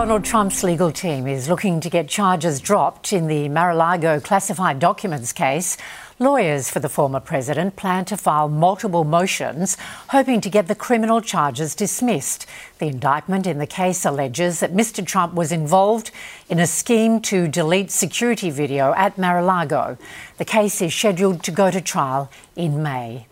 Donald Trump's legal team is looking to get charges dropped in the Mar a Lago classified documents case. Lawyers for the former president plan to file multiple motions, hoping to get the criminal charges dismissed. The indictment in the case alleges that Mr. Trump was involved in a scheme to delete security video at Mar a Lago. The case is scheduled to go to trial in May.